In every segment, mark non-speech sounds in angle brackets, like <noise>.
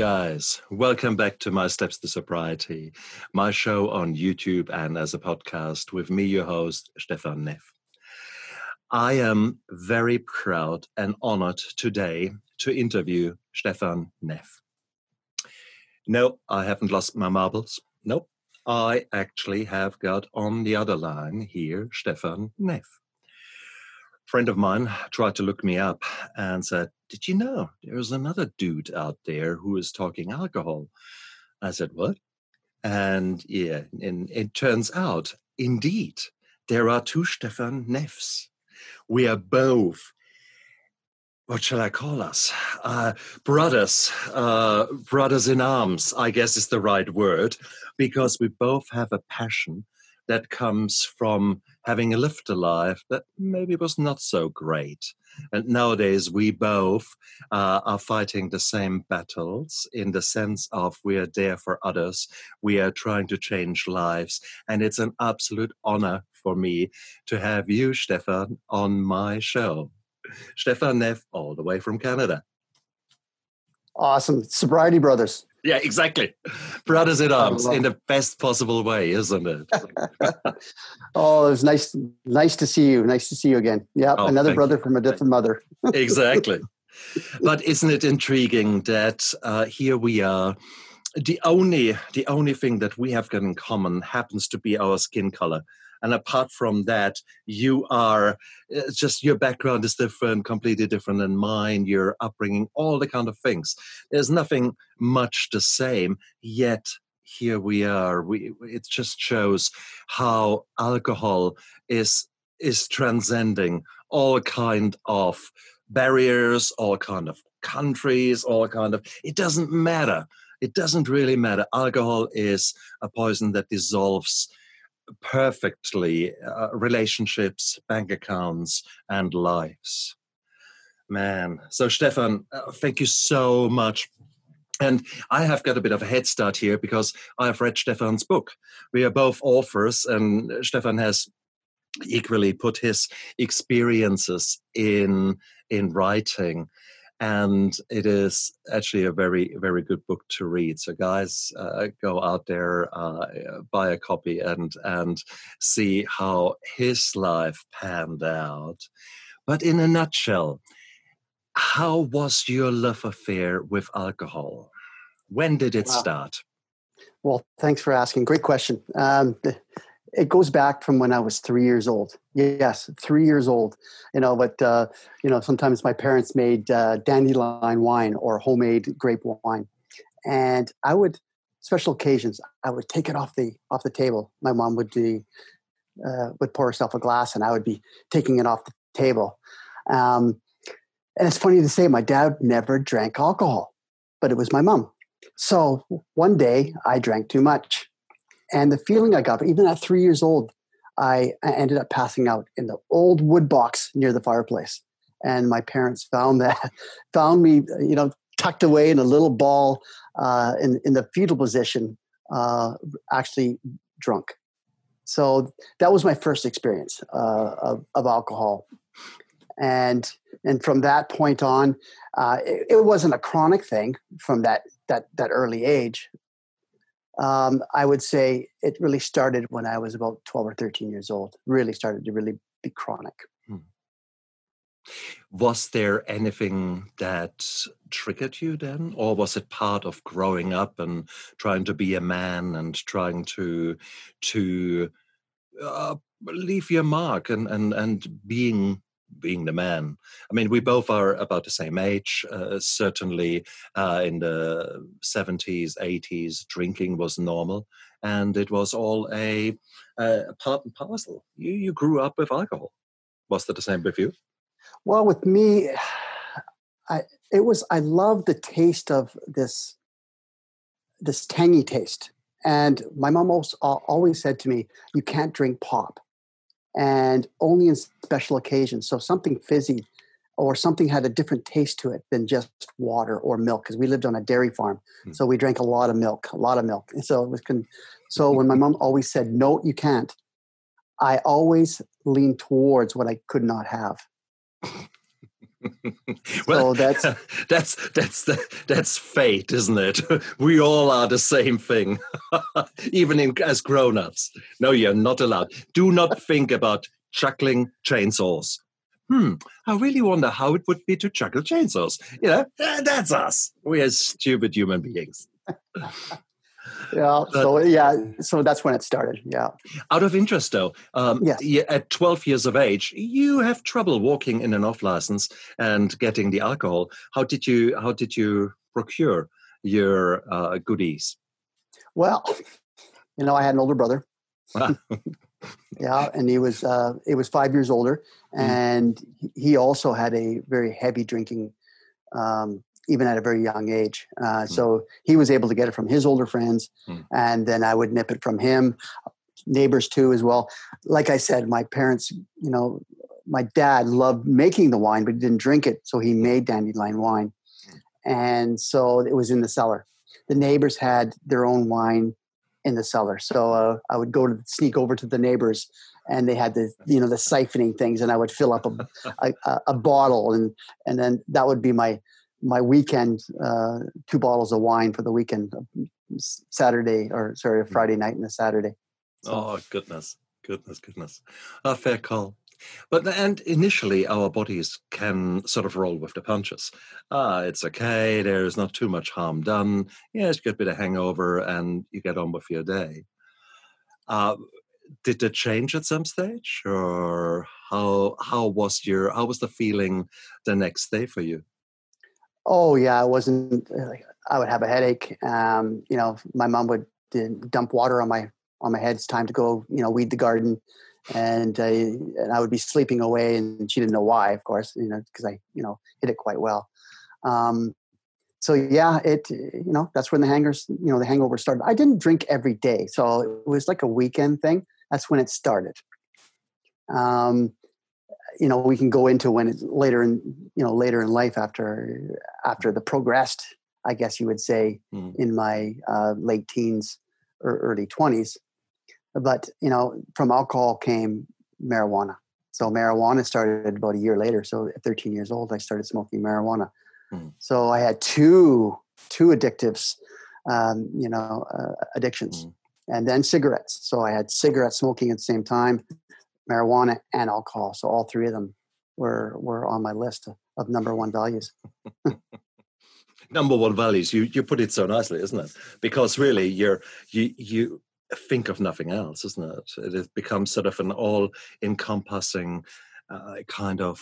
guys. Welcome back to My Steps to Sobriety, my show on YouTube and as a podcast with me, your host, Stefan Neff. I am very proud and honored today to interview Stefan Neff. No, I haven't lost my marbles. Nope. I actually have got on the other line here Stefan Neff. Friend of mine tried to look me up and said, Did you know there's another dude out there who is talking alcohol? I said, What? And yeah, and it turns out, indeed, there are two Stefan Neffs. We are both what shall I call us? Uh, brothers, uh, brothers in arms, I guess is the right word, because we both have a passion that comes from having lived a life that maybe was not so great. And nowadays, we both uh, are fighting the same battles in the sense of we are there for others, we are trying to change lives. And it's an absolute honor for me to have you, Stefan, on my show. Stefan Neff, all the way from Canada. Awesome. Sobriety Brothers. Yeah, exactly. Brothers in arms in the best possible way, isn't it? <laughs> oh, it was nice nice to see you. Nice to see you again. Yeah, oh, another brother you. from a different mother. <laughs> exactly. But isn't it intriguing that uh, here we are the only the only thing that we have got in common happens to be our skin color and apart from that you are uh, just your background is different completely different than mine your upbringing all the kind of things. There's nothing much the same yet here we are. We it just shows how alcohol is is transcending all kind of barriers all kind of countries all kind of it doesn't matter. It doesn't really matter. Alcohol is a poison that dissolves perfectly uh, relationships, bank accounts, and lives. Man. So, Stefan, uh, thank you so much. And I have got a bit of a head start here because I've read Stefan's book. We are both authors, and Stefan has equally put his experiences in in writing and it is actually a very very good book to read. So guys uh, go out there uh, buy a copy and and see how his life panned out. But in a nutshell how was your love affair with alcohol? When did it wow. start? Well thanks for asking. Great question. Um, it goes back from when I was three years old. Yes, three years old. You know, but uh, you know, sometimes my parents made uh, dandelion wine or homemade grape wine, and I would special occasions I would take it off the off the table. My mom would be uh, would pour herself a glass, and I would be taking it off the table. Um, and it's funny to say, my dad never drank alcohol, but it was my mom. So one day I drank too much and the feeling I got, even at three years old, I, ended up passing out in the old wood box near the fireplace. And my parents found that, <laughs> found me, you know, tucked away in a little ball uh, in, in the fetal position, uh, actually drunk. So that was my first experience uh, of, of alcohol. And, and from that point on, uh, it, it wasn't a chronic thing from that, that, that early age, um, I would say it really started when I was about 12 or 13 years old, really started to really be chronic. Hmm. Was there anything that triggered you then, or was it part of growing up and trying to be a man and trying to to uh, leave your mark and and and being being the man. I mean, we both are about the same age. Uh, certainly, uh, in the seventies, eighties, drinking was normal, and it was all a, a, part and parcel. You you grew up with alcohol. Was that the same with you? Well, with me, I it was. I loved the taste of this this tangy taste. And my mom always, always said to me, "You can't drink pop." And only in special occasions. So something fizzy or something had a different taste to it than just water or milk because we lived on a dairy farm. Mm. So we drank a lot of milk, a lot of milk. And so it was con- so when my <laughs> mom always said no you can't, I always leaned towards what I could not have. <laughs> well, so that's <laughs> that's that's the, that's fate, isn't it? <laughs> We all are the same thing, even in, as grown-ups. No, you're not allowed. Do not think about chuckling chainsaws. Hmm, I really wonder how it would be to chuckle chainsaws. You know, that's us. We are stupid human beings yeah. <laughs> But, so yeah. So that's when it started. Yeah. Out of interest, though, um, yes. at 12 years of age, you have trouble walking in an off license and getting the alcohol. How did you? How did you procure your uh, goodies? Well, you know, I had an older brother. <laughs> yeah, and he was uh, he was five years older, mm. and mm. he also had a very heavy drinking um, even at a very young age. Uh, mm. So he was able to get it from his older friends, mm. and then I would nip it from him, neighbors too as well. Like I said, my parents, you know, my dad loved making the wine, but he didn't drink it, so he made dandelion wine, and so it was in the cellar. The neighbors had their own wine in the cellar, so uh, I would go to sneak over to the neighbors and they had the you know the siphoning things and i would fill up a, a, a, bottle and and then that would be my my weekend uh, two bottles of wine for the weekend saturday or sorry mm. friday night and a saturday. So. oh goodness. Goodness goodness. A fair call. But and initially our bodies can sort of roll with the punches. Ah it's okay there's not too much harm done. Yes yeah get a bit of hangover and you get on with your day. Uh, did it change at some stage or how how was your how was the feeling the next day for you Oh yeah, I wasn't. I would have a headache. Um, you know, my mom would dump water on my on my head. It's time to go. You know, weed the garden, and I and I would be sleeping away, and she didn't know why, of course. You know, because I you know hit it quite well. Um, so yeah, it you know that's when the hangers you know the hangover started. I didn't drink every day, so it was like a weekend thing. That's when it started. Um, you know we can go into when it's later in you know later in life after after the progressed i guess you would say mm. in my uh, late teens or early 20s but you know from alcohol came marijuana. So marijuana started about a year later. So at 13 years old i started smoking marijuana. Mm. so i had two two addictives um, you know uh, addictions. Mm. and then cigarettes. So i had cigarette smoking at the same time marijuana and alcohol. So all three of them were were on my list of, number one values. <laughs> number one values. You you put it so nicely, isn't it? Because really, you're you you think of nothing else, isn't it? It becomes sort of an all encompassing uh, kind of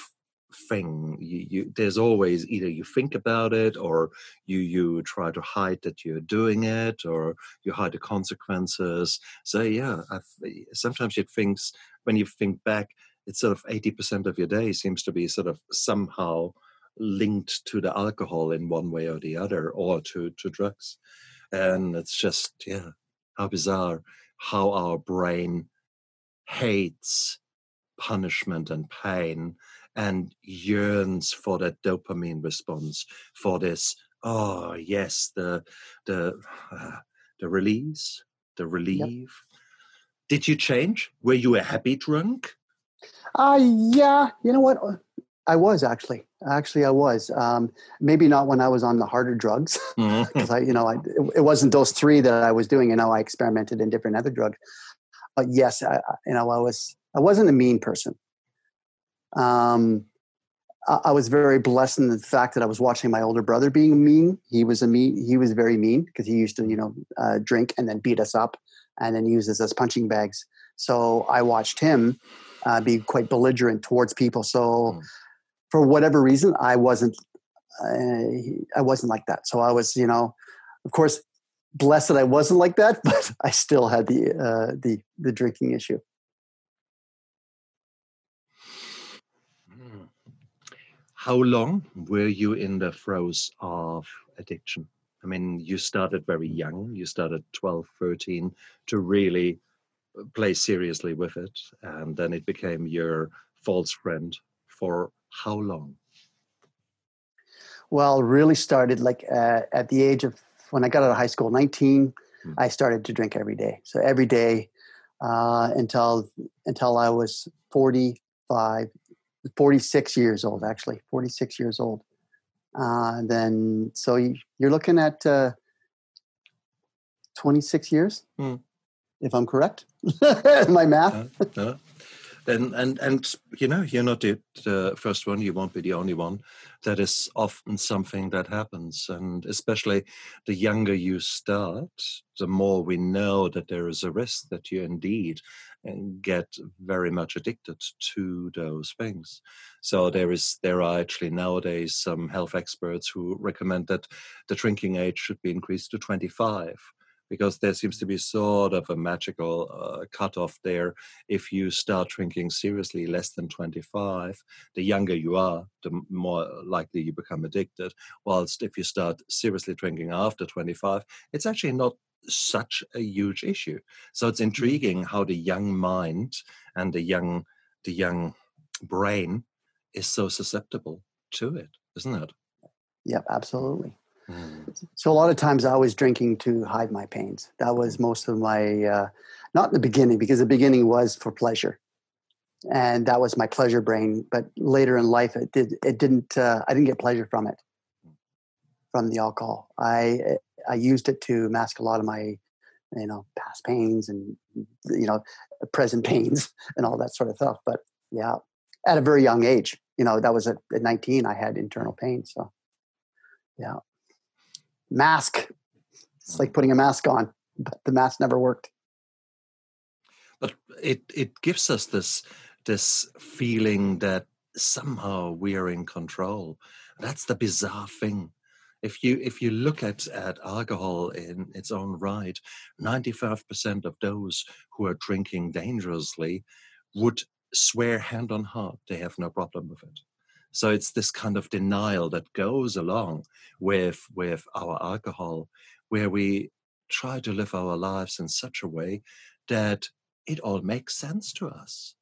thing. You, you, there's always either you think about it or you you try to hide that you're doing it or you hide the consequences. So yeah I've, sometimes you think when you think back it's sort of 80% of your day seems to be sort of somehow linked to the alcohol in one way or the other or to to drugs. And it's just yeah how bizarre how our brain hates punishment and pain and yearns for that dopamine response, for this, oh yes, the the uh, the release, the relief. Yep. Did you change? Were you a happy drunk? Uh yeah, you know what? I was actually. Actually, I was. Um, maybe not when I was on the harder drugs, because mm-hmm. <laughs> I, you know, I, it, it, wasn't those three that I was doing. You know, I experimented in different other drugs. But yes, I, you know, I was. I wasn't a mean person. Um, I was very blessed in the fact that I was watching my older brother being mean. He was a mean. He was very mean because he used to, you know, uh, drink and then beat us up, and then use us as punching bags. So I watched him uh, be quite belligerent towards people. So mm. for whatever reason, I wasn't. Uh, I wasn't like that. So I was, you know, of course, blessed that I wasn't like that, <laughs> but I still had the uh, the the drinking issue. How long were you in the throes of addiction? I mean, you started very young, you started 12, 13 to really uh, play seriously with it. And then it became your false friend for how long? Well, really started like uh, at the age of when I got out of high school, 19, hmm. I started to drink every day. So every day uh, until until I was 45 46 years old, actually, 46 years old. Uh, then, so you, are looking at uh, 26 years, mm. if I'm correct. <laughs> My math. Uh, and and and you know you're not the, the, first one you won't be the only one that is often something that happens and especially the younger you start the more we know that there is a risk that you indeed uh, get very much addicted to those things. So there is there are actually nowadays some health experts who recommend that the drinking age should be increased to 25 because there seems to be sort of a magical uh, cutoff there. If you start drinking seriously less than 25, the younger you are, the more likely you become addicted. Whilst if you start seriously drinking after 25, it's actually not such a huge issue. So it's mm-hmm. intriguing how the young mind and the young the young brain is so susceptible to it, isn't it? Yep, absolutely. Mm. So a lot of times I was drinking to hide my pains. That was most of my, uh, not in the beginning, because the beginning was for pleasure, and that was my pleasure brain. But later in life, it did. It didn't. Uh, I didn't get pleasure from it, from the alcohol. I I used it to mask a lot of my, you know, past pains and you know, present <laughs> pains and all that sort of stuff. But yeah, at a very young age, you know, that was at, at 19. I had internal pain. So yeah mask. It's like putting a mask on, but the mask never worked. But it it gives us this this feeling that somehow we are in control. That's the bizarre thing. If you if you look at, at alcohol in its own right, 95% of those who are drinking dangerously would swear hand on heart they have no problem with it. So it's this kind of denial that goes along with with our alcohol, where we try to live our lives in such a way that it all makes sense to us.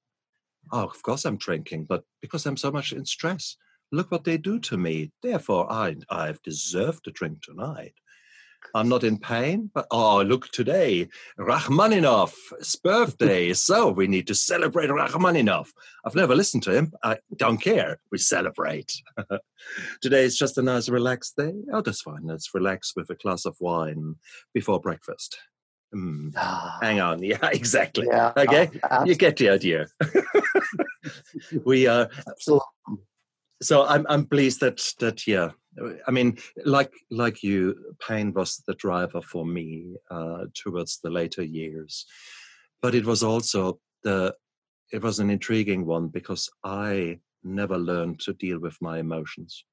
Oh, of course I'm drinking, but because I'm so much in stress, look what they do to me. Therefore, I I've deserved to drink tonight. I'm not in pain, but oh, look today, Rachmaninoff's birthday. <laughs> so we need to celebrate Rachmaninoff. I've never listened to him. I don't care. We celebrate. <laughs> today is just a nice, relaxed day. Oh, that's fine. Let's relax with a glass of wine before breakfast. Mm. Hang on. <laughs> Yeah, exactly. Yeah, okay. Uh, you get the idea. we are. Uh, Absolutely. So I'm, I'm pleased that, that, yeah, I mean, like like you, pain was the driver for me uh, towards the later years, but it was also the it was an intriguing one because I never learned to deal with my emotions.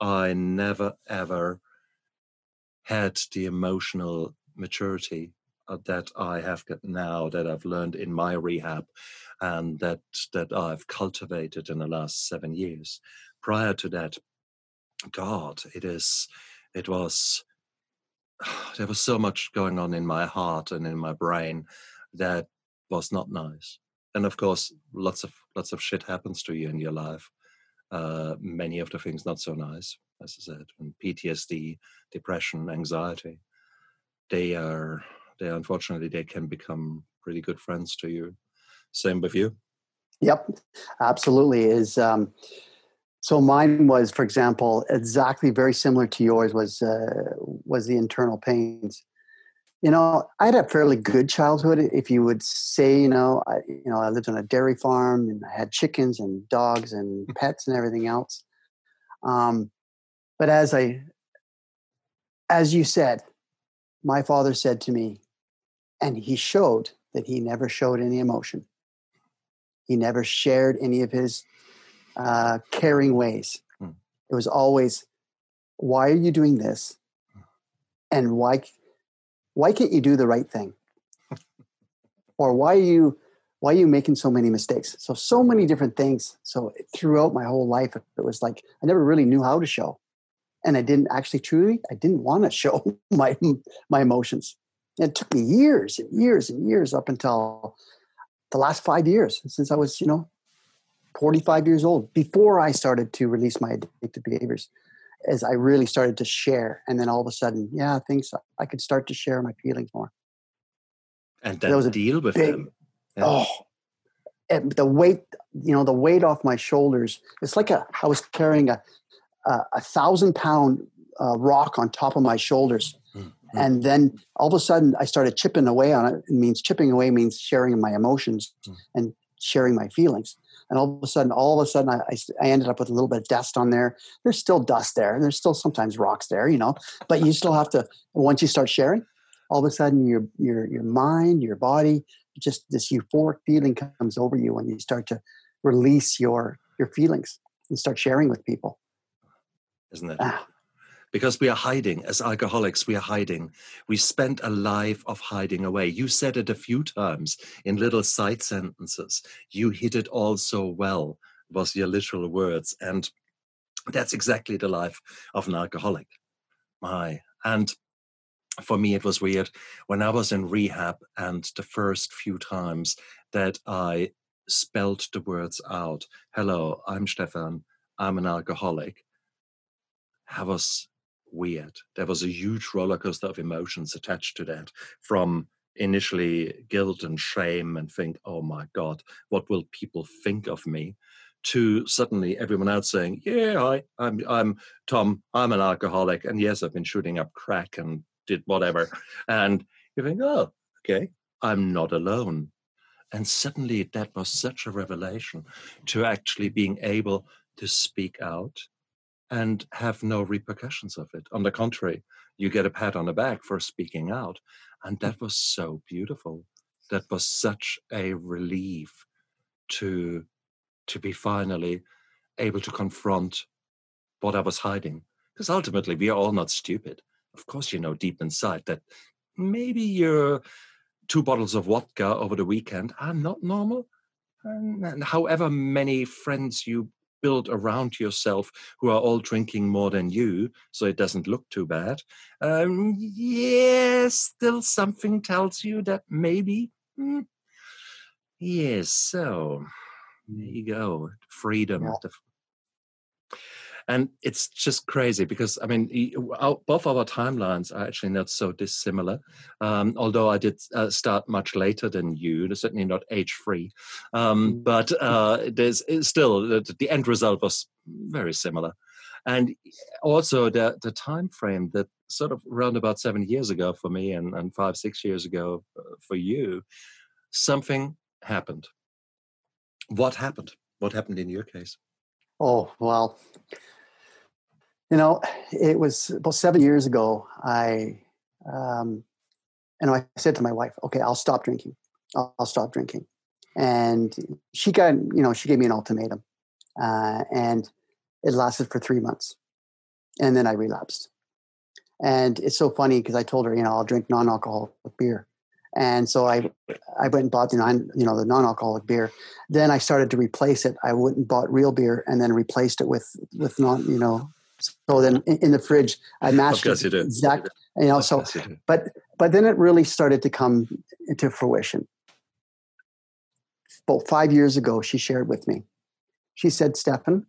I never ever had the emotional maturity uh, that I have now that I've learned in my rehab and that that I've cultivated in the last seven years. Prior to that, God, it is, it was, <sighs> there was so much going on in my heart and in my brain that was not nice. And of course, lots of lots of shit happens to you in your life. Uh, many of the things not so nice, as I said, and PTSD, depression, anxiety. They are, they unfortunately, they can become pretty good friends to you. Same with you. Yep, absolutely. Is um, so mine was, for example, exactly very similar to yours was uh, was the internal pains. You know, I had a fairly good childhood. If you would say, you know, I, you know, I lived on a dairy farm and I had chickens and dogs and mm. pets and everything else. Um, but as I, as you said, my father said to me, and he showed that he never showed any emotion. He never shared any of his uh, caring ways. Hmm. It was always, why are you doing this? And why, why can't you do the right thing? or why are you, why are you making so many mistakes? So, so many different things. So throughout my whole life, it was like, I never really knew how to show. And I didn't actually truly, I didn't want to <laughs> show my, my emotions. And it took me years and years and years up until the last five years since I was, you know, 45 years old before I started to release my addictive behaviors as I really started to share. And then all of a sudden, yeah, things I could start to share my feelings more. And then was a deal with big, them. Yeah. Oh, the weight, you know, the weight off my shoulders. It's like a I was carrying a a, a thousand pound uh, rock on top of my shoulders. Mm-hmm. And then all of a sudden, I started chipping away on it. It means chipping away means sharing my emotions mm-hmm. and sharing my feelings. And all of a sudden, all of a sudden, I, I ended up with a little bit of dust on there. There's still dust there, and there's still sometimes rocks there, you know. But you still have to. Once you start sharing, all of a sudden, your your your mind, your body, just this euphoric feeling comes over you when you start to release your your feelings and start sharing with people. Isn't that Ah because we are hiding as alcoholics we are hiding. We spent a life of hiding away. You said it a few times in little side sentences. You hid it all so well was your literal words. And that's exactly the life of an alcoholic. My and for me it was weird. When i was in rehab and the first few times that i spelled the words out hello i'm stefan. I'm an alcoholic. I was weird. There was a huge roller coaster of emotions attached to that from initially guilt and shame and think, oh my God, what will people think of me? To suddenly everyone else saying, yeah, I, I'm, I'm Tom, I'm an alcoholic. And yes, I've been shooting up crack and did whatever. And you think, oh, okay, I'm not alone. And suddenly that was such a revelation to actually being able to speak out and have no repercussions of it. On the contrary, you get a pat on the back for speaking out. And that was so beautiful. That was such a relief to to be finally able to confront what I was hiding. Because ultimately we are all not stupid. Of course you know deep inside that maybe your two bottles of vodka over the weekend are not normal. And however many friends you build around yourself who are all drinking more than you, so it doesn't look too bad. Um, yes, still something tells you that maybe. Mm, yes, so there you go. Freedom. Yeah and it's just crazy because I mean, both our timelines are actually not so dissimilar. Um, although I did uh, start much later than you, they're certainly not age free, um, mm. but uh, there's still the, the end result was very similar, and also the the time frame that sort of around about seven years ago for me and, and five six years ago uh, for you, something happened. What happened? What happened in your case? Oh, well, you know, it was about seven years ago. I, um, and I said to my wife, okay, I'll stop drinking. I'll, I'll stop drinking. And she got, you know, she gave me an ultimatum. Uh, and it lasted for three months. And then I relapsed. And it's so funny because I told her, you know, I'll drink non-alcoholic beer. And so I, I went and bought the non, you know, the non-alcoholic beer. Then I started to replace it. I went and bought real beer and then replaced it with, with non, you know, so then in, in the fridge, I matched it you exactly. You know, so but but then it really started to come into fruition. About five years ago, she shared with me. She said, "Stefan,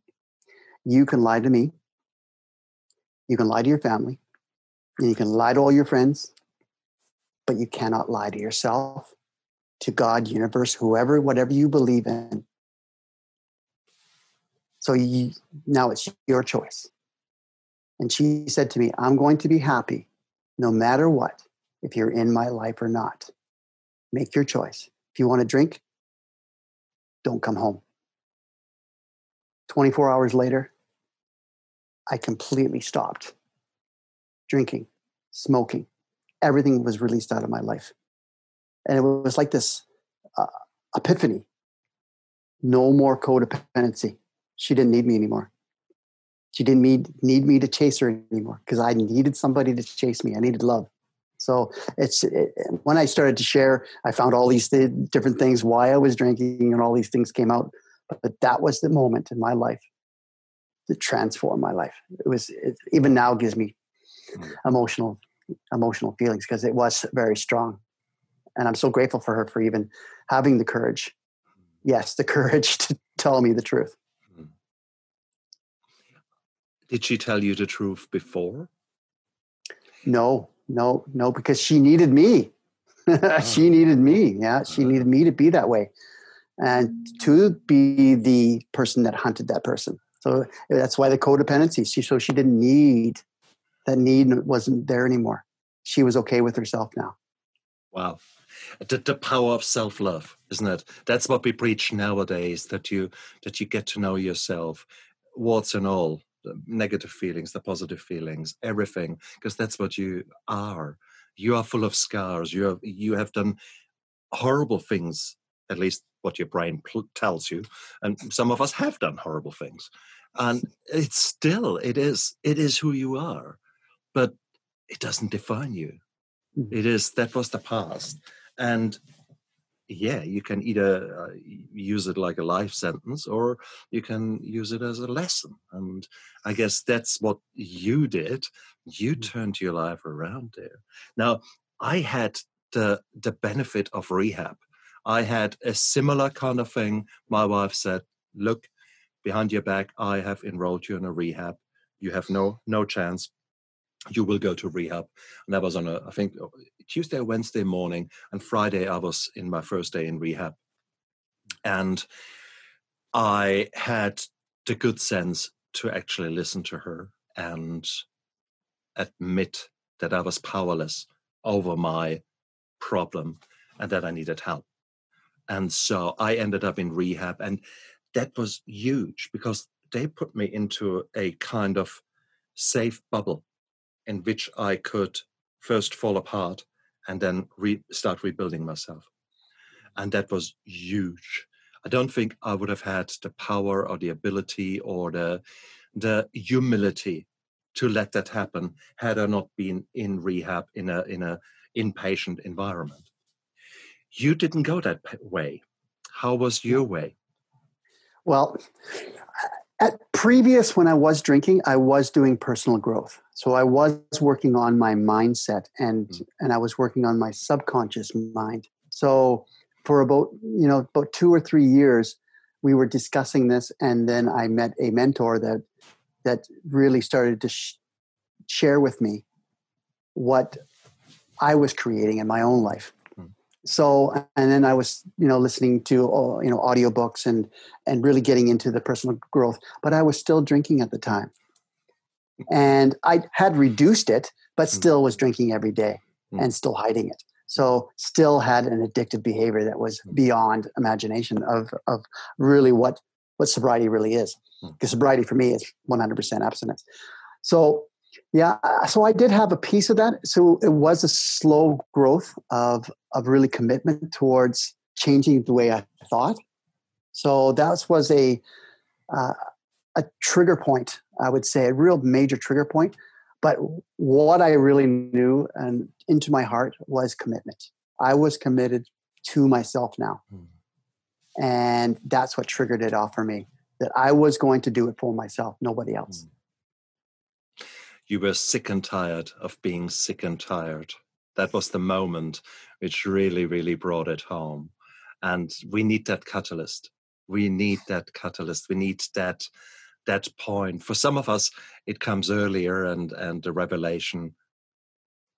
you can lie to me. You can lie to your family. And you can lie to all your friends, but you cannot lie to yourself, to God, universe, whoever, whatever you believe in." So you, now it's your choice. And she said to me, I'm going to be happy no matter what, if you're in my life or not. Make your choice. If you want to drink, don't come home. 24 hours later, I completely stopped drinking, smoking. Everything was released out of my life. And it was like this uh, epiphany no more codependency. She didn't need me anymore. She didn't need, need me to chase her anymore because I needed somebody to chase me. I needed love. So it's it, when I started to share, I found all these th- different things why I was drinking, and all these things came out. But, but that was the moment in my life to transform my life. It was it, even now gives me hmm. emotional emotional feelings because it was very strong, and I'm so grateful for her for even having the courage. Yes, the <laughs> courage to tell me the truth. Did she tell you the truth before? No, no, no, because she needed me. oh. <laughs> she needed me. Yeah, she uh-huh. needed me to be that way. and to be the person that hunted that person. So that's why the codependency. She, so she didn't need that need wasn't there anymore. She was okay with herself now. Wow. The, the power of self-love, isn't it? That's what we preach nowadays, that you that you get to know yourself, warts and all, the negative feelings, the positive feelings, everything, because that's what you are. You are full of scars. You have you have done horrible things, at least what your brain pl- tells you, and some of us have done horrible things, and it's still it is it is who you are, but it doesn't define you. Mm-hmm. It is that was the past, and yeah, you can either uh, use it like a life sentence or you can use it as a lesson. And I guess that's what you did. You mm-hmm. turned your life around there. Now, I had the the benefit of rehab. I had a similar kind of thing. My wife said, "Look, behind your back, I have enrolled you in a rehab. You have no no chance you will go to rehab. And that was on a, I think, uh, Tuesday or Wednesday morning. And Friday, I was in my first day in rehab. And I had the good sense to actually listen to her and admit that I was powerless over my problem and that I needed help. And so I ended up in rehab. And that was huge because they put me into a kind of safe bubble in which I could first fall apart and then re- start rebuilding myself. And that was huge. I don't think I would have had the power or the ability or the the humility to let that happen had I not been in rehab in a in a inpatient environment. You didn't go that way. How was your way? Well, at previous when I was drinking, I was doing personal growth. So I was working on my mindset and mm. and I was working on my subconscious mind. So for about you know about two or three years, we were discussing this, and then I met a mentor that that really started to sh- share with me what I was creating in my own life so and then i was you know listening to uh, you know audiobooks and and really getting into the personal growth but i was still drinking at the time and i had reduced it but hmm. still was drinking every day hmm. and still hiding it so still had an addictive behavior that was hmm. beyond imagination of of really what what sobriety really is because sobriety for me is 100% abstinence so yeah, so I did have a piece of that. So it was a slow growth of of really commitment towards changing the way I thought. So that was a uh, a trigger point, I would say, a real major trigger point. But what I really knew and into my heart was commitment. I was committed to myself now. Mm. And that's what triggered it off for me that I was going to do it for myself, nobody else. Mm you were sick and tired of being sick and tired. That was the moment which really, really brought it home. And we need that catalyst. We need that catalyst. We need that that point. For some of us, it comes earlier, and and the revelation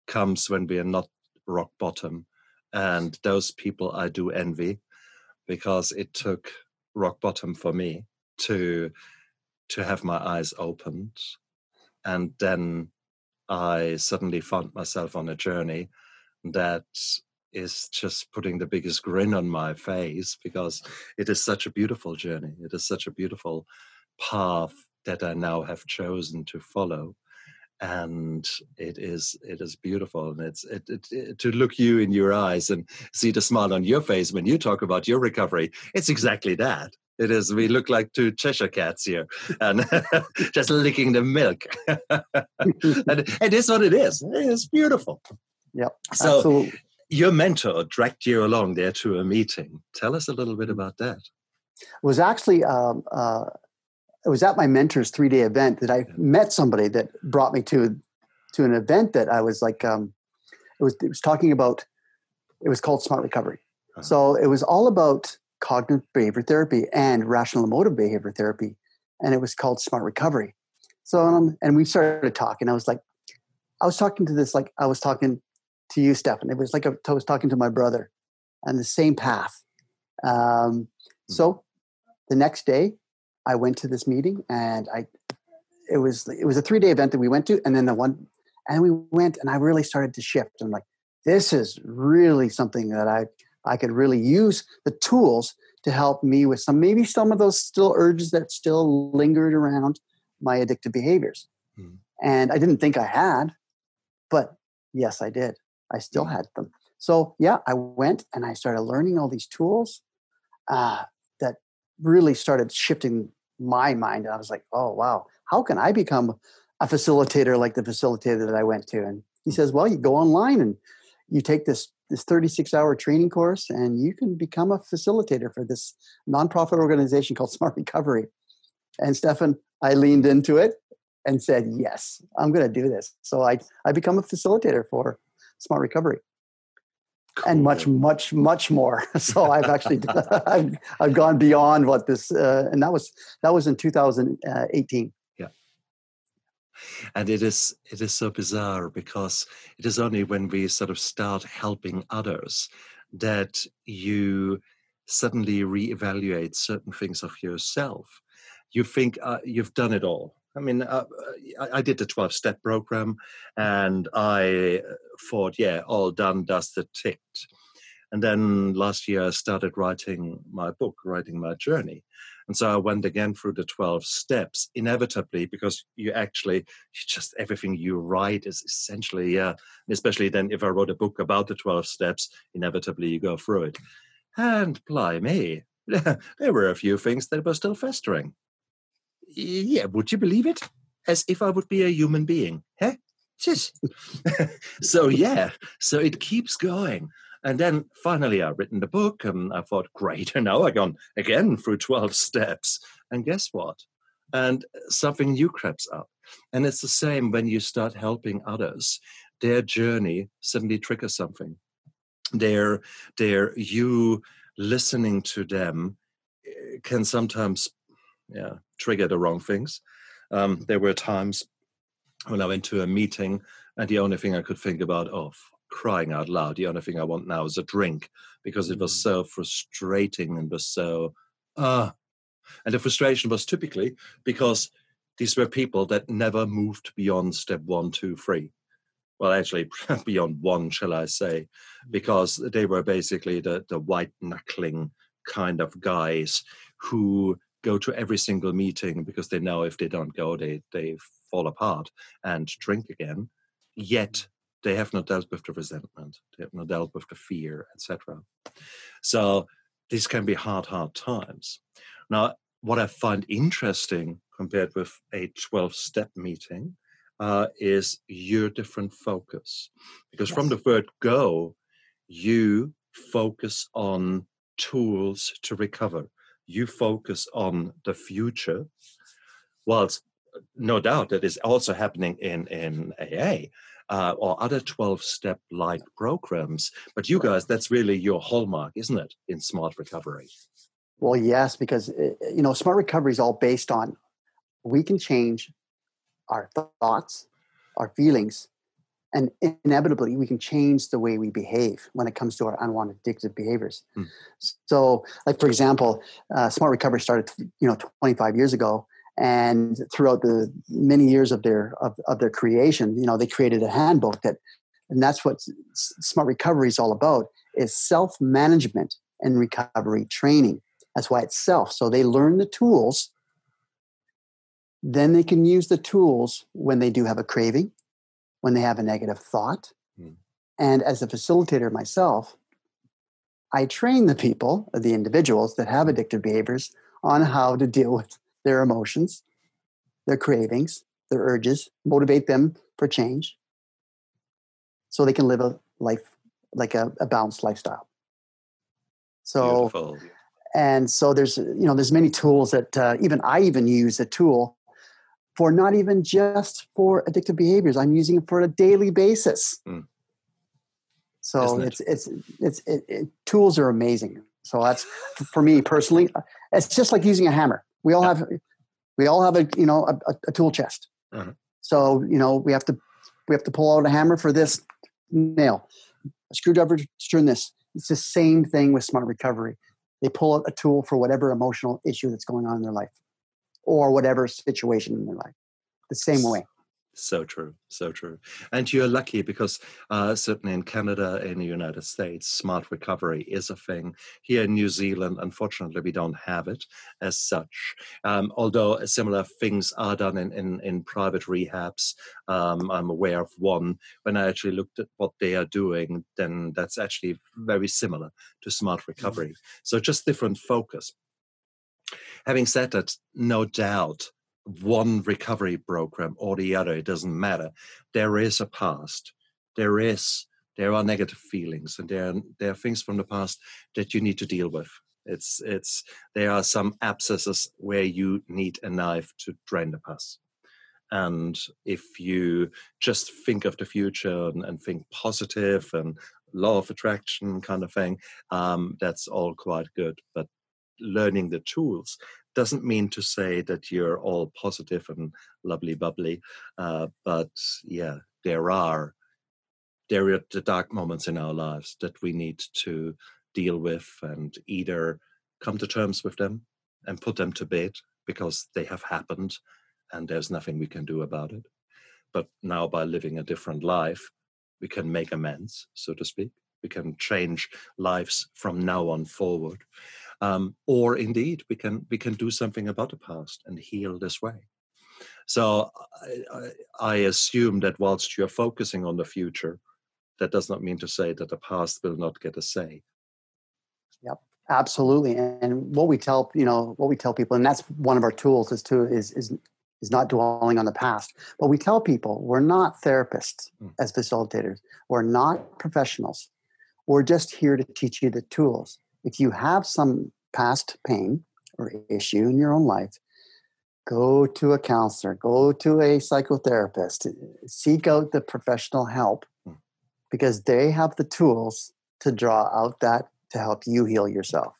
comes when we are not rock bottom. And those people I do envy, because it took rock bottom for me to to have my eyes opened and then I suddenly found myself on a journey that is just putting the biggest grin on my face because it is such a beautiful journey. It is such a beautiful path that I now have chosen to follow. And it is it is beautiful, and it's it, it, it, to look you in your eyes and see the smile on your face when you talk about your recovery. It's exactly that. It is. We look like two Cheshire cats here, and <laughs> just licking the milk. <laughs> and it is what it is. It's beautiful. Yep. So absolutely. your mentor dragged you along there to a meeting. Tell us a little bit about that. It was actually um, uh, it was at my mentor's three day event that I met somebody that brought me to to an event that I was like um, it was it was talking about it was called Smart Recovery. Uh-huh. So it was all about cognitive behavior therapy and rational emotive behavior therapy, and it was called Smart Recovery. So, um, and we started talking. I was like, I was talking to this like I was talking to you, Stefan. It was like I was talking to my brother, and the same path. Um, so the next day, I went to this meeting, and I it was it was a three day event that we went to, and then the one, and we went, and I really started to shift. I'm like, this is really something that I I could really use the tools to help me with some maybe some of those still urges that still lingered around my addictive behaviors. Mm. And I didn't think I had, but yes, I did. I still mm. had them. So yeah, I went and I started learning all these tools uh, that really started shifting my mind. And I was like, oh wow, how can I become a facilitator like the facilitator that I went to? And he says, well, you go online and you take this this 36 hour training course and you can become a facilitator for this nonprofit organization called <laughs> Smart Recovery. And Stefan, I leaned into it and said, yes, I'm going to do this. So I, I become a facilitator for Smart Recovery. Cool. And much, much, much more. <laughs> So <laughs> I've actually, I've, I've gone beyond what this, uh, and that was that was in 2018 and it is it is so bizarre because it is only when we sort of start helping others that you suddenly reevaluate certain things of yourself. You think uh, you've done it all. I mean uh, uh I, I, did the 12 step program and i uh, thought yeah all done dusted ticked. And then last year i started writing my book writing my journey and so I went again through the 12 steps, inevitably, because you actually, you just everything you write is essentially, yeah, especially then if I wrote a book about the 12 steps, inevitably you go through it. And blimey, <laughs> there were a few things that were still festering. Yeah, would you believe it? As if I would be a human being. Eh? Huh? <laughs> so yeah, so it keeps going. And then finally, I've written the book, and I thought, great, <laughs> and now I've gone again through 12 <laughs> steps. And guess what? And something new creeps up. And it's the same when you start helping others. Their journey suddenly triggers something. Their, their you listening to them eh, can sometimes yeah, trigger the wrong things. Um, there were times when I went to a meeting and the only thing I could think about, oh, crying out loud. The only thing I want now is a drink because it was mm. so frustrating and was so ah. Uh, and the frustration was typically because these were people that never moved beyond step one, two, three. Well, actually, <laughs> beyond one, shall I say, because they were basically the, the white knuckling kind of guys who go to every single meeting because they know if they don't go, they, they fall apart and drink again. Yet they have not dealt with the resentment, they have not dealt with the fear, etc. So these can be hard, hard times. Now, what I find interesting compared with a 12 step meeting uh, is your different focus. Because yes. from the word go, you focus on tools to recover, you focus on the future, whilst no doubt that is also happening in, in AA uh, or other 12 step like programs. But you guys, that's really your hallmark, isn't it, in smart recovery? Well, yes, because eh, eh, you know, smart recovery is all based on we can change our thoughts, our feelings, and inevitably we can change the way we behave when it comes to our unwanted addictive behaviors. Mm. So, like for example, uh, smart recovery started you know 25 years ago, and throughout the many years of their of, of their creation you know they created a handbook that and that's what smart recovery is all about is self-management and recovery training. That's why it's self. So they learn the tools. Then they can use the tools when they do have a craving when they have a negative thought. Mm. and as a facilitator myself i train the people the individuals that have addictive behaviors on how to deal with their emotions, their cravings, their urges, motivate them for change so they can live a life like a, a balanced lifestyle. So, Beautiful. and so there's, you know, there's many tools that uh, even I even use a tool for not even just for addictive behaviors. I'm using it for a daily basis. Mm. So it? it's, it's, it's, it, it, tools are amazing. So that's for me personally, it's just like using a hammer we all have we all have a you know a, a tool chest uh-huh. so you know we have to we have to pull out a hammer for this nail a screwdriver to turn this it's the same thing with smart recovery They pull out a tool for whatever emotional issue that's going on in their life or whatever situation in their life. The same way. So true, so true. And you're lucky because uh, certainly in Canada, in the United States, smart recovery is a thing. Here in New Zealand, unfortunately, we don't have it as such. Um, although similar things are done in, in, in private rehabs. Um, I'm aware of one. When I actually looked at what they are doing, then that's actually very similar to smart mm-hmm. recovery. Mm-hmm. So just different focus. Having said that, no doubt one recovery program or the other, it doesn't matter. There is a past. There is there are negative feelings and there are, there are things from the past that you need to deal with. It's it's there are some abscesses where you need a knife to drain the pus. And if you just think of the future and, and think positive and law of attraction kind of thing, um, that's all quite good. But learning the tools doesn't mean to say that you're all positive and lovely bubbly uh, but yeah there are there are the dark moments in our lives that we need to deal with and either come to terms with them and put them to bed because they have happened and there's nothing we can do about it. But now by living a different life we can make amends so to speak. We can change lives from now on forward um, or indeed we can we can do something about the past and heal this way. So I, I, assume that whilst you're focusing on the future that does not mean to say that the past will not get a say. Yep absolutely and what we tell you know what we tell people and that's one of our tools is to is is is not dwelling on the past but we tell people we're not therapists mm. as facilitators we're not professionals we're just here to teach you the tools if you have some past pain or issue in your own life, go to a counselor, go to a psychotherapist, seek out the professional help hmm. because they have the tools to draw out that to help you heal yourself.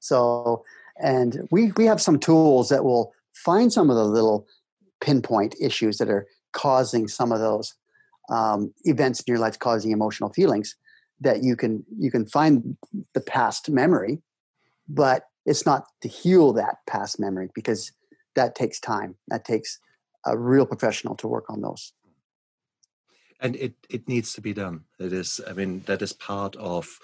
So, and we, we have some tools that will find some of the little pinpoint issues that are causing some of those um, events in your life causing emotional feelings that you can you can find the past memory but it's not to heal that past memory because that takes time that takes a real professional to work on those and it it needs to be done it is i mean that is part of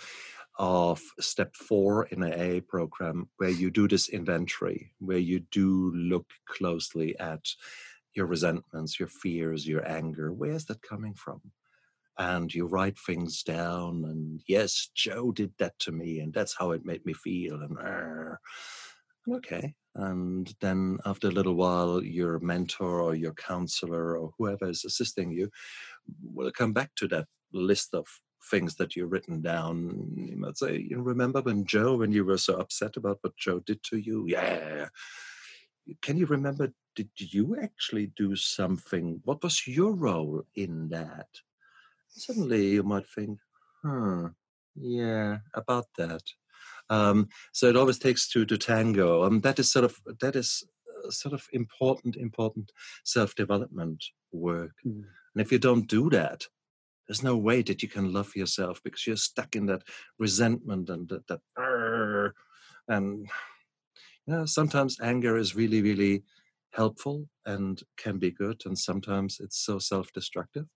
of step four in an AA program where you do this inventory, where you do look closely at your resentments, your fears, your anger. Where's that coming from? And you write things down and yes joe did that to me and that's how it made me feel and okay and then after a little while your mentor or your counselor or whoever is assisting you will come back to that list of things that you've written down. You might say you remember when joe when you were so upset about what joe did to you? Yeah. Can you remember did you actually do something? What was your role in that suddenly you might think, hmm, yeah, about that. Um, so it always takes two to tango, and that is sort of that is uh, sort of important, important self development work. Mm. And if you don't do that, there's no way that you can love yourself because you're stuck in that resentment and that, that and you know, sometimes anger is really, really helpful and can be good, and sometimes it's so self-destructive.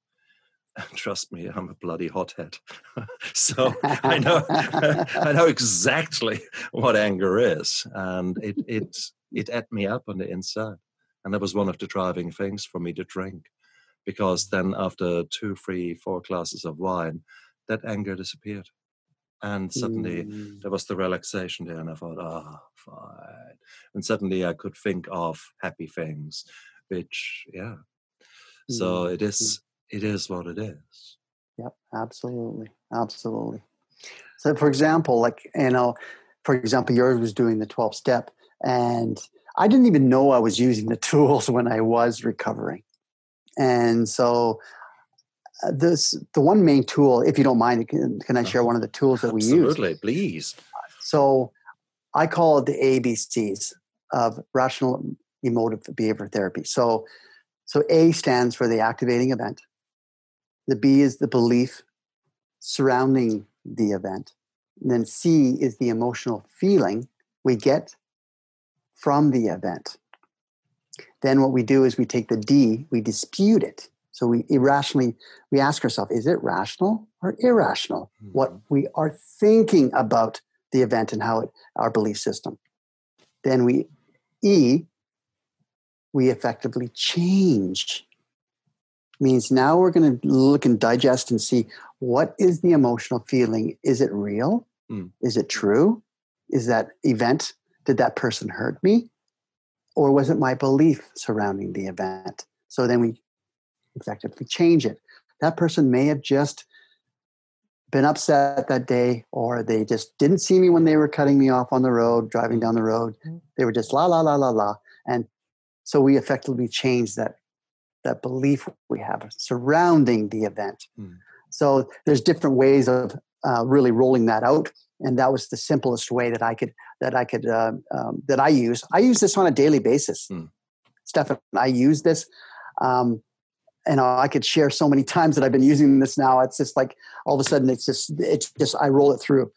<laughs> trust me, I'm a bloody hothead. <laughs> so I know <laughs> I know exactly what anger is, and it it it ate me up on the inside, and that was one of the driving things for me to drink, because then after two, three, four glasses of wine, that anger disappeared, and suddenly mm. there was the relaxation there, and I thought, ah, oh, fine, and suddenly I could think of happy things, which yeah. So mm. it is it is what it is. Yep, absolutely, absolutely. So, for example, like you know, for example, yours was doing the twelve step, and I didn't even know I was using the <laughs> tools when I was recovering, and so uh, this the one main tool. If you don't mind, can, can I share one of the tools that we use? Absolutely, please. So, I call it the ABCs of rational emotive behavior therapy. So, so A stands for the activating event. The B is the belief surrounding the event. And then C is the emotional feeling we get from the event. Then what we do is we take the D, we dispute it. So we irrationally we ask ourselves, is it rational or irrational? Mm-hmm. What we are thinking about the event and how it our belief system. Then we E, we effectively change. Means now we're going to look and digest and see what is the emotional feeling? Is it real? Mm. Is it true? Is that event, did that person hurt me? Or was it my belief surrounding the event? So then we effectively change it. That person may have just been upset that day, or they just didn't see me when they were cutting me off on the road, driving down the road. Mm. They were just la la la la la. And so we effectively change that that belief we have surrounding the event. Mm. So there's different ways of uh, really rolling that out, and that was the simplest way that I could that I could uh, um, that I use. I use this on a daily basis. Mm. Stefan, I use this. Um, and I could share so many times that I've been using this now. It's just like all of a sudden, it's just it's just I roll it through.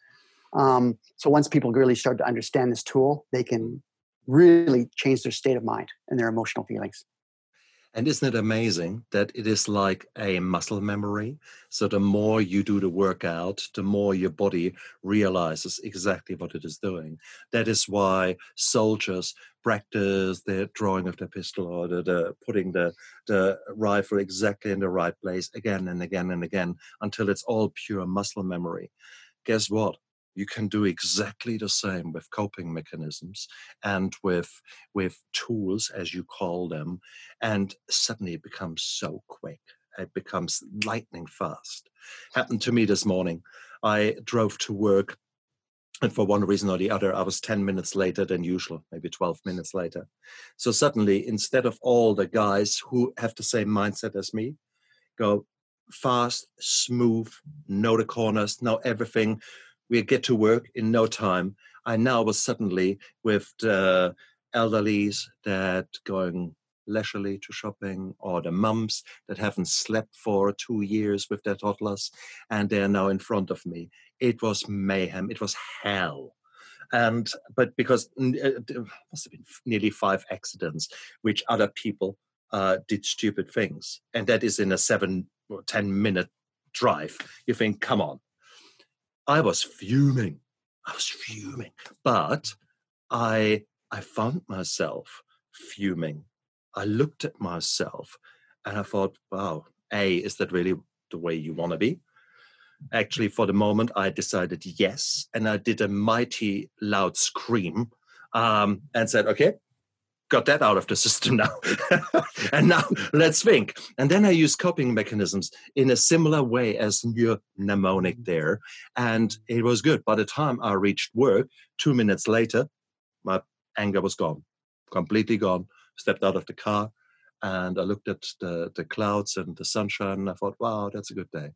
Um, so once people really start to understand this tool, they can really change their state of mind and their emotional feelings. And isn't it amazing that it is like a muscle memory? So the more you do the workout, the more your body realizes exactly what it is doing. That is why soldiers practice their drawing of the pistol or the, the putting the, the rifle exactly in the right place again and again and again until it's all pure muscle memory. Guess what? You can do exactly the same with coping mechanisms and with with tools as you call them and suddenly it becomes so quick. It becomes lightning fast. Happened to me this morning. I drove to work and for one reason or the other i was 10 minutes later than usual maybe 12 minutes later. So suddenly instead of all the guys who have the same mindset as me go fast smooth know the corners know everything we get to work in no time. I now was suddenly with the elderlies that going leisurely to shopping or the mums that haven't slept for two years with their toddlers and they're now in front of me. It was mayhem. It was hell. And but because it uh, must have been nearly five accidents, which other people uh, did stupid things, and that is in a seven or ten minute drive. You think, come on, I was fuming. I was fuming. But I I found myself fuming. I looked at myself and I thought, wow, A, is that really the way you want to be? Actually, for the moment, I decided yes. And I did a mighty loud scream um, and said, okay, got that out of the system now. <laughs> and now let's think. And then I use coping mechanisms in a similar way as your mnemonic mm-hmm. there. And it was good. By the time I reached work, two minutes later, my anger was gone, completely gone. Stepped out of the car and I looked at the, the clouds and the sunshine and I thought, wow, that's a good day.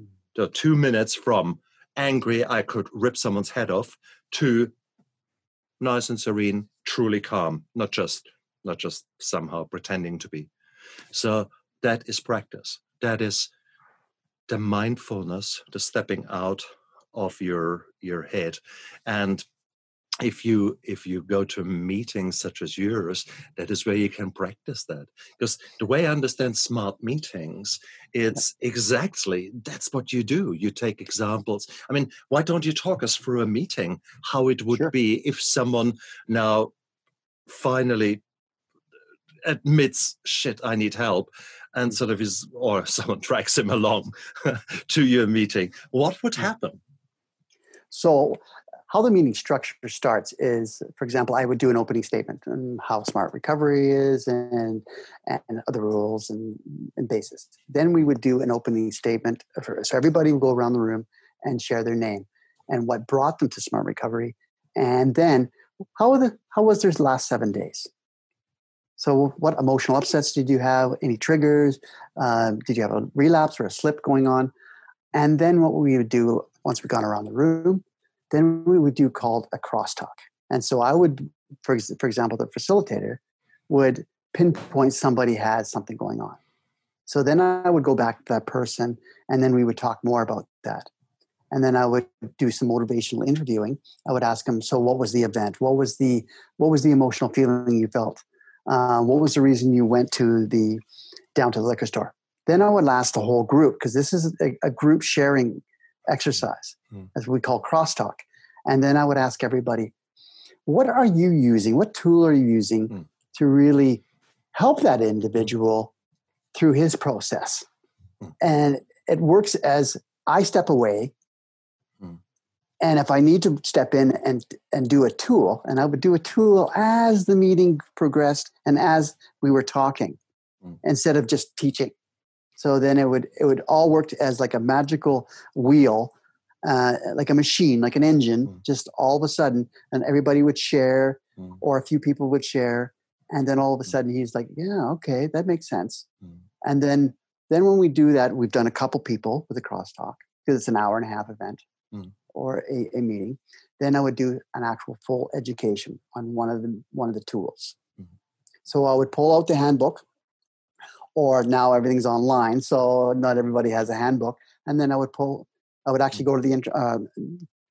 Mm. So two minutes from angry, I could rip someone's head off, to nice and serene, truly calm, not just not just somehow pretending to be. So that is practice. That is the mindfulness, the stepping out of your your head. And if you if you go to meetings such as yours that is where you can practice that. Because the way i understand smart meetings it's exactly that's what you do. You take examples. I mean why don't you talk us through a meeting how it would sure. be if someone now finally admits shit i need help and mm. sort of is or <laughs> someone drags him along <laughs> to your meeting. What would mm. happen? So how the meeting structure starts is, for example, I would do an opening statement on how smart recovery is and and other rules and, and basis. Then we would do an opening statement. For, so everybody would go around the room and share their name and what brought them to smart recovery, and then how the how was their last seven days. So, what emotional upsets did you have? Any triggers? Uh, did you have a relapse or a slip going on? And then, what we would do once we got around the room then we would do called a crosstalk. And so I would, for, for example, the facilitator would pinpoint somebody has something going on. So then I would go back to that person and then we would talk more about that. and then I would do some motivational interviewing. I would ask them, "So, what was the event? What was the what was the emotional feeling you felt? Uh, what was the reason you went to the down to the liquor store?" Then I would ask the whole group because this is a, a, group sharing exercise, mm. as we call crosstalk. And then I would ask everybody, "What are you using? What tool are you using mm. to really help that individual through his process?" Mm. And it works as I step away and if I need to step in and and do a tool, and I would do a tool as the meeting progressed and as we were talking, mm. instead of just teaching. So then it would it would all work as like a magical wheel, uh, like a machine, like an engine. Mm. Just all of a sudden, and everybody would share, mm. or a few people would share, and then all of a mm. sudden he's like, "Yeah, okay, that makes sense." Mm. And then then when we do that, we've done a couple people with a crosstalk because it's an hour and a half event mm or a, a meeting, then I would do an actual full education on one of the one of the tools. Mm-hmm. So I would pull out the handbook, or now everything's online, so not everybody has a handbook. And then I would pull, I would actually go to the uh,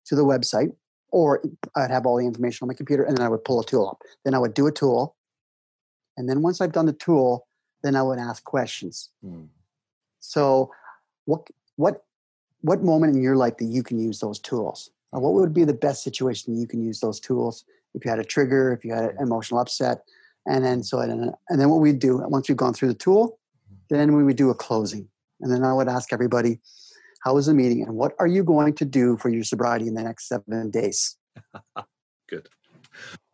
to the website, or I'd have all the information on my computer, and then I would pull a tool up. Then I would do a tool, and then once I've done the tool, then I would ask questions. Mm. So, what what what moment in your life that you can use those tools? What would be the best situation you can use those tools if you had a trigger, if you had an emotional upset, and then so and then what we'd do once we've gone through the tool, then we would do a closing, and then I would ask everybody, "How was the meeting, and what are you going to do for your sobriety in the next seven days?" <laughs> Good,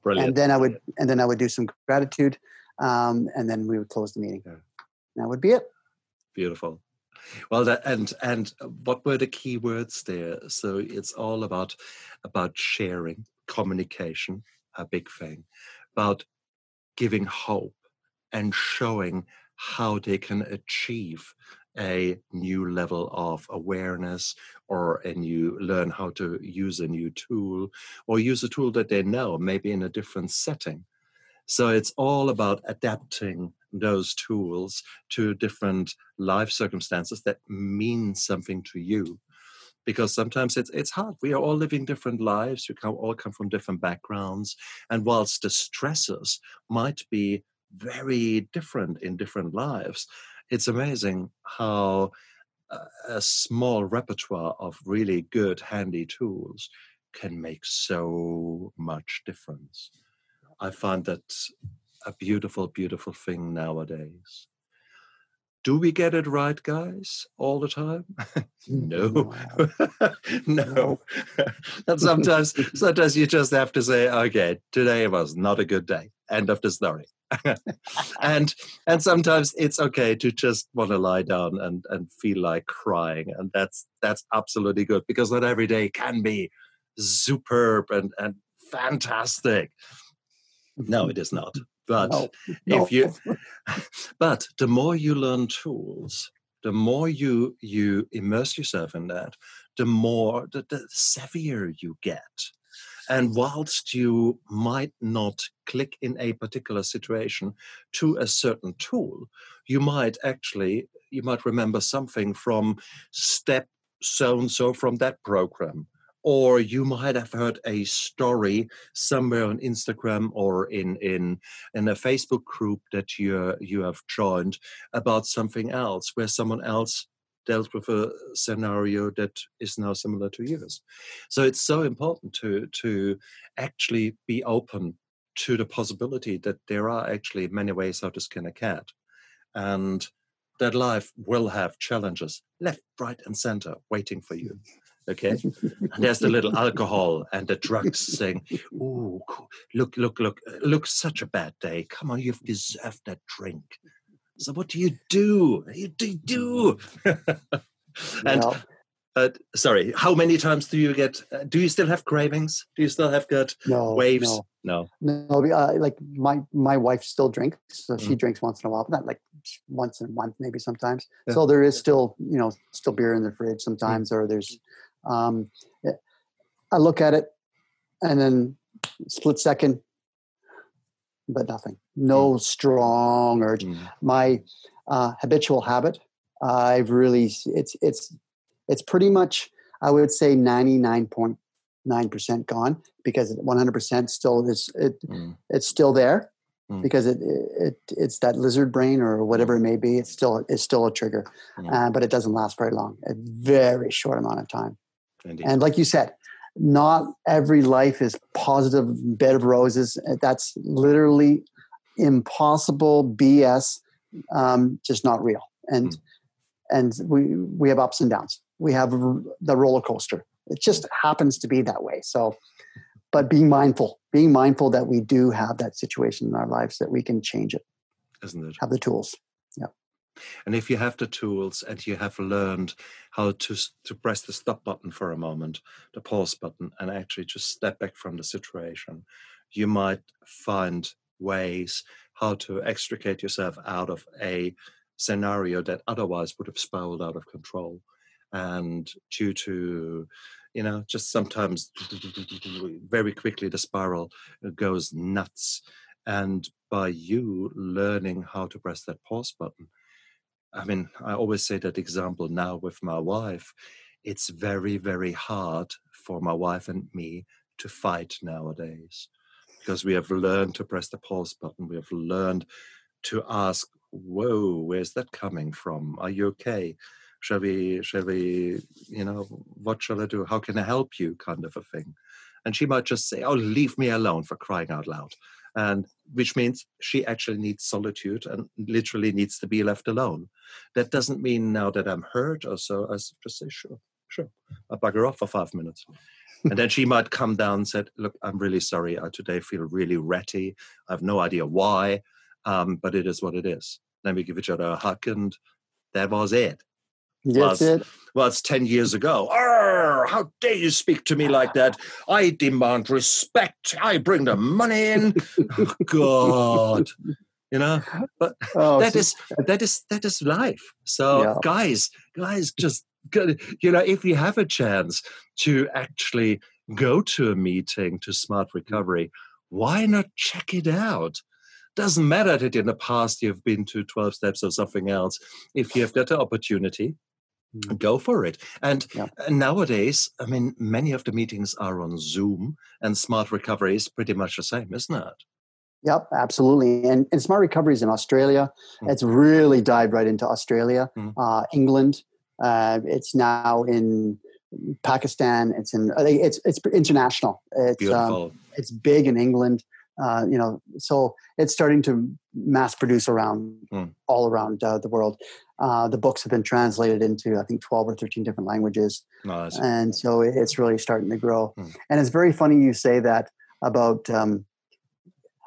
brilliant. And then I would and then I would do some gratitude, um, and then we would close the meeting. Yeah. That would be it. Beautiful. Well, that, and and what were the key words there? So it's all about about sharing, communication, a big thing, about giving hope and showing how they can achieve a new level of awareness or a new learn how to use a new tool or use a tool that they know maybe in a different setting. So it's all about adapting those tools to different life circumstances that mean something to you because sometimes it's it's hard. We are all living different lives. We come, all come from different backgrounds, and whilst the stresses might be very different in different lives, it's amazing how a small repertoire of really good, handy tools can make so much difference. I find that a beautiful, beautiful thing nowadays. Do we get it right, guys, all the time? <laughs> no, no. <laughs> <laughs> and sometimes, sometimes you just have to say, "Okay, today was not a good day." End of the story. and and sometimes it's okay to just want to lie down and and feel like crying, and that's that's absolutely good because not every day can be superb and and fantastic. No, it is not. But no, no. if you, <laughs> <laughs> but the more you learn tools, the more you you immerse yourself in that, the more the, the savvier you get. And whilst you might not click in a particular situation to a certain tool, you might actually you might remember something from step so and so from that program or you might have heard a story somewhere on Instagram or in in in a Facebook group that you you have joined about something else where someone else dealt with a scenario that is now similar to yours. So it's so important to to actually be open to the possibility that there are actually many ways how to skin a cat, and that life will have challenges left, right, and center waiting for you. Okay, and there's the little alcohol and the drugs saying, "Oh, look, look, look, look! Such a bad day. Come on, you've deserved that drink." So what do you do? You do do. <laughs> and yeah. uh, sorry, how many times do you get? Uh, do you still have cravings? Do you still have good no, waves? No, no. no uh, like my my wife still drinks, so mm. she drinks once in a while, but not like once in a month, maybe sometimes. Yeah. So there is still you know still beer in the fridge sometimes, mm. or there's um, I look at it and then split second, but nothing. No mm. strong urge. Mm. My uh, habitual habit, I've really it's it's it's pretty much I would say 99.9% gone because 100% still is it, mm. it's still there mm. because it, it it's that lizard brain or whatever it may be. It's still it's still a trigger, mm. uh, but it doesn't last very long. A very short amount of time. Indeed. And like you said, not every life is positive bed of roses. That's literally impossible BS, um, just not real. And mm. and we we have ups and downs. We have the roller coaster. It just happens to be that way. So, but being mindful, being mindful that we do have that situation in our lives that we can change it. Isn't it? Have the tools. And if you have the tools and you have learned how to to press the stop button for a moment, the pause button, and actually just step back from the situation, you might find ways how to extricate yourself out of a scenario that otherwise would have spiraled out of control. And due to, you know, just sometimes very quickly the spiral goes nuts. And by you learning how to press that pause button, I mean, I always say that example now with my wife. It's very, very hard for my wife and me to fight nowadays because we have learned to press the pause button. We have learned to ask, "Whoa, where's that coming from? Are you okay? Shall we? Shall we? You know, what shall I do? How can I help you?" Kind of a thing. And she might just say, "Oh, leave me alone!" For crying out loud, and which means she actually needs solitude and literally needs to be left alone. That doesn't mean now that I'm hurt or so. I just say, "Sure, sure, I'll bugger off for five minutes." and then she might come down and said, "Look, I'm really sorry. I today feel really ratty. I have no idea why, um, but it is what it is." Then we give each other a hug, and that was it. That's well, it. Well, it's ten years ago. Arr, how dare you speak to me ah. like that? I demand respect. I bring the money in. oh, God you know but oh, that is that is that is life so yeah. guys guys just you know if you have a chance to actually go to a meeting to smart recovery why not check it out doesn't matter that in the past you've been to 12 steps or something else if you have got the opportunity mm. go for it and yeah. nowadays i mean many of the meetings are on zoom and smart recovery is pretty much the same isn't it Yep, absolutely. And, and smart recovery is in Australia. Mm. It's really dived right into Australia, mm. uh, England. Uh, it's now in Pakistan. It's in uh, it's it's international. It's um, it's big in England. Uh, you know, so it's starting to mass produce around mm. all around uh, the world. Uh, the books have been translated into I think twelve or thirteen different languages, and so it's really starting to grow. Mm. And it's very funny you say that about um,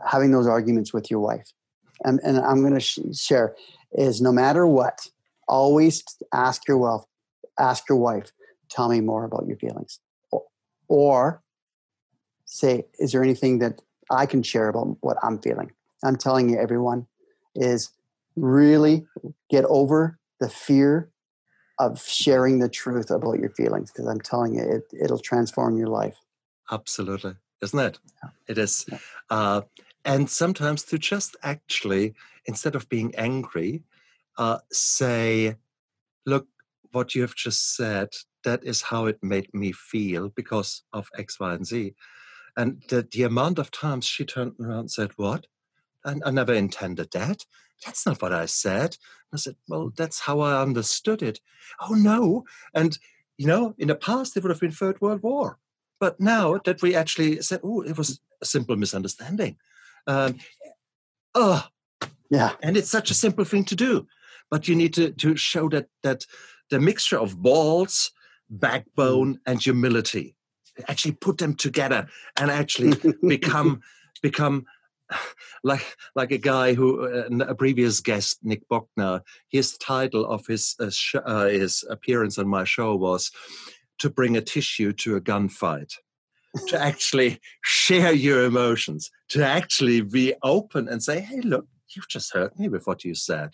having those arguments with your wife. And, and I'm going to sh- share is no matter what, always ask your wife, ask your wife, tell me more about your feelings. Or, or say, is there anything that I can share about what I'm feeling? I'm telling you, everyone, is really get over the fear of sharing the truth about your feelings because I'm telling you, it, it'll transform your life. Absolutely isn't it? Yeah. It is. Yeah. Uh, and sometimes to just actually, instead of being angry, uh, say, look, what you have just said, that is how it made me feel because of X, Y, and Z. And the, the amount of times she turned around and said, What? I, I never intended that. That's not what I said. I said, Well, that's how I understood it. Oh, no. And, you know, in the past, it would have been Third World War. But now that we actually said, oh, it was a simple misunderstanding. Um, oh, yeah. And it's such a simple thing to do. But you need to, to show that, that the mixture of balls, backbone, mm. and humility, actually put them together and actually <laughs> become become like like a guy who uh, a previous guest Nick Bockner his title of his uh, sh- uh, his appearance on my show was to bring a tissue to a gunfight, to <laughs> actually share your emotions, to actually be open and say, hey, look, you've just hurt me with what you said.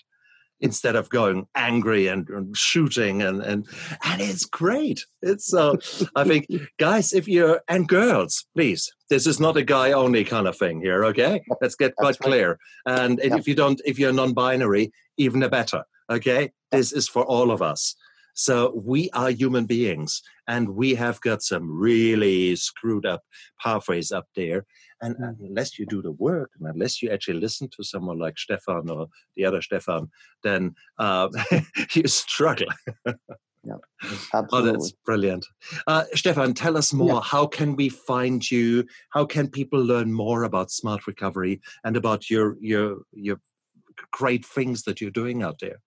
Instead of going angry and, and shooting and, and and it's great. It's so uh, I think <laughs> guys, if you're and girls, please, this is not a guy only kind of thing here, okay? Let's get quite clear. And if you don't if you're non-binary, even a better. Okay? This is for all of us So we are human beings, and we have got some really screwed up pathways up there. And unless you do the work, and unless you actually listen to someone like Stefan or the other Stefan, then uh, <laughs> you struggle. Yeah, <laughs> absolutely. Oh, that's brilliant. Uh, Stefan, tell us more. Yeah. How can we find you? How can people learn more about smart recovery and about your your your great things that you're doing out there?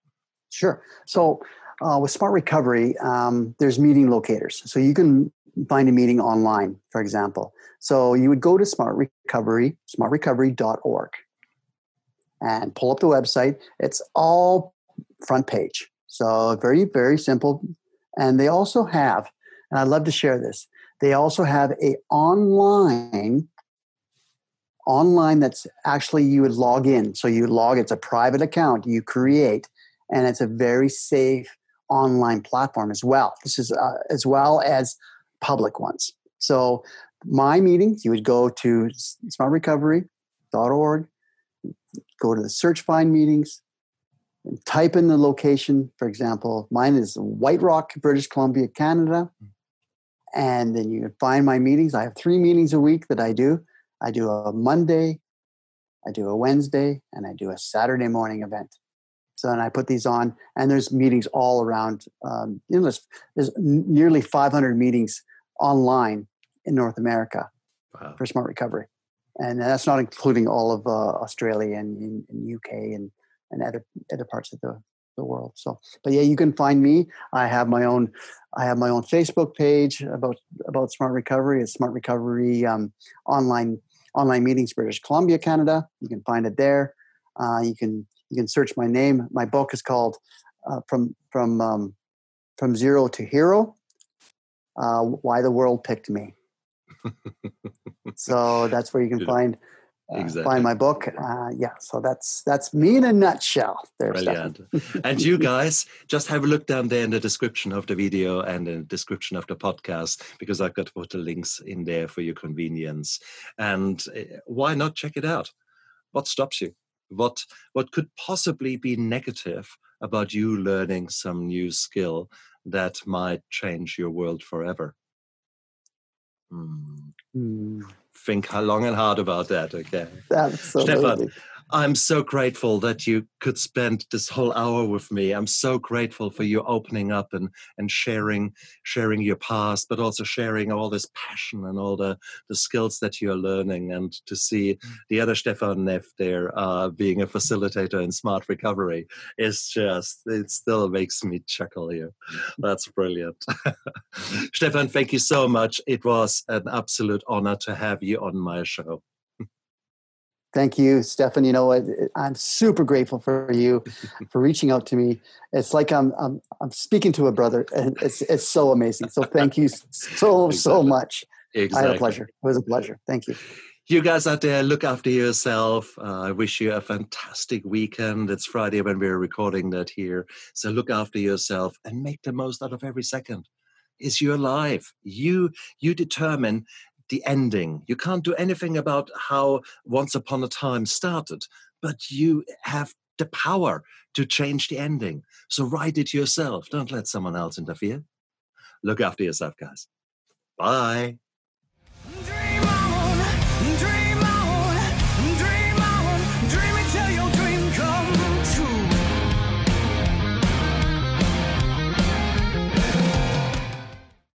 Sure. So uh, with smart recovery, um, there's meeting locators. So you can find a meeting online, for example. So you would go to smart recovery, smartrecovery.org, and pull up the website. It's all front page. So very, very simple. And they also have, and I'd love to share this, they also have a online online that's actually you would log in. So you log, it's a private account you create, and it's a very safe online platform as well. This is uh, as well as public ones. So my meetings, you would go to smartrecovery.org, go to the search find meetings, and type in the location. For example, mine is White Rock, British Columbia, Canada. And then you can find my meetings. I have three meetings a week that I do. I do a Monday, I do a Wednesday, and I do a Saturday morning event. So, and I put these on, and there's meetings all around. Um, you know, there's, there's nearly 500 meetings online in North America wow. for smart recovery, and that's not including all of uh, Australia and, and, UK and and other other parts of the, the world. So, but yeah, you can find me. I have my own I have my own Facebook page about about smart recovery. It's smart recovery um, online online meetings, British Columbia, Canada. You can find it there. Uh, you can you can search my name. My book is called uh, "From From um, From Zero to Hero: uh, Why the World Picked Me." so that's where you can <laughs> find uh, exactly. find my book. Uh, yeah, so that's that's me in a nutshell. There, Brilliant. and you guys, just have a look down there in the description of the video and in the description of the podcast because I've got to put the links in there for your convenience. And uh, why not check it out? What stops you? What what could possibly be negative about you learning some new skill that might change your world forever? Hmm. Mm think long and hard about that. Okay. Absolutely. Stefan, I'm so grateful that you could spend this whole hour with me. I'm so grateful for you opening up and, and sharing sharing your past, but also sharing all this passion and all the, the skills that you're learning and to see the other Stefan Neff there uh, being a facilitator in smart recovery is just it still makes me chuckle here. That's brilliant. <laughs> Stefan, thank you so much. It was an absolute honor to have you on my show. Thank you, Stefan. You know what? I'm super grateful for you <laughs> for reaching out to me. It's like I'm I'm, I'm speaking to a brother, and it's it's so amazing. So thank you so exactly. so much. Exactly. I had a pleasure. It was a pleasure. Thank you. You guys out there, look after yourself. Uh, I wish you a fantastic weekend. It's Friday when we're recording that here. So look after yourself and make the most out of every second. It's your life. You you determine the ending. You can't do anything about how Once Upon a Time started, but you have the power to change the ending. So write it yourself. Don't let someone else interfere. Look after yourself, guys. Bye.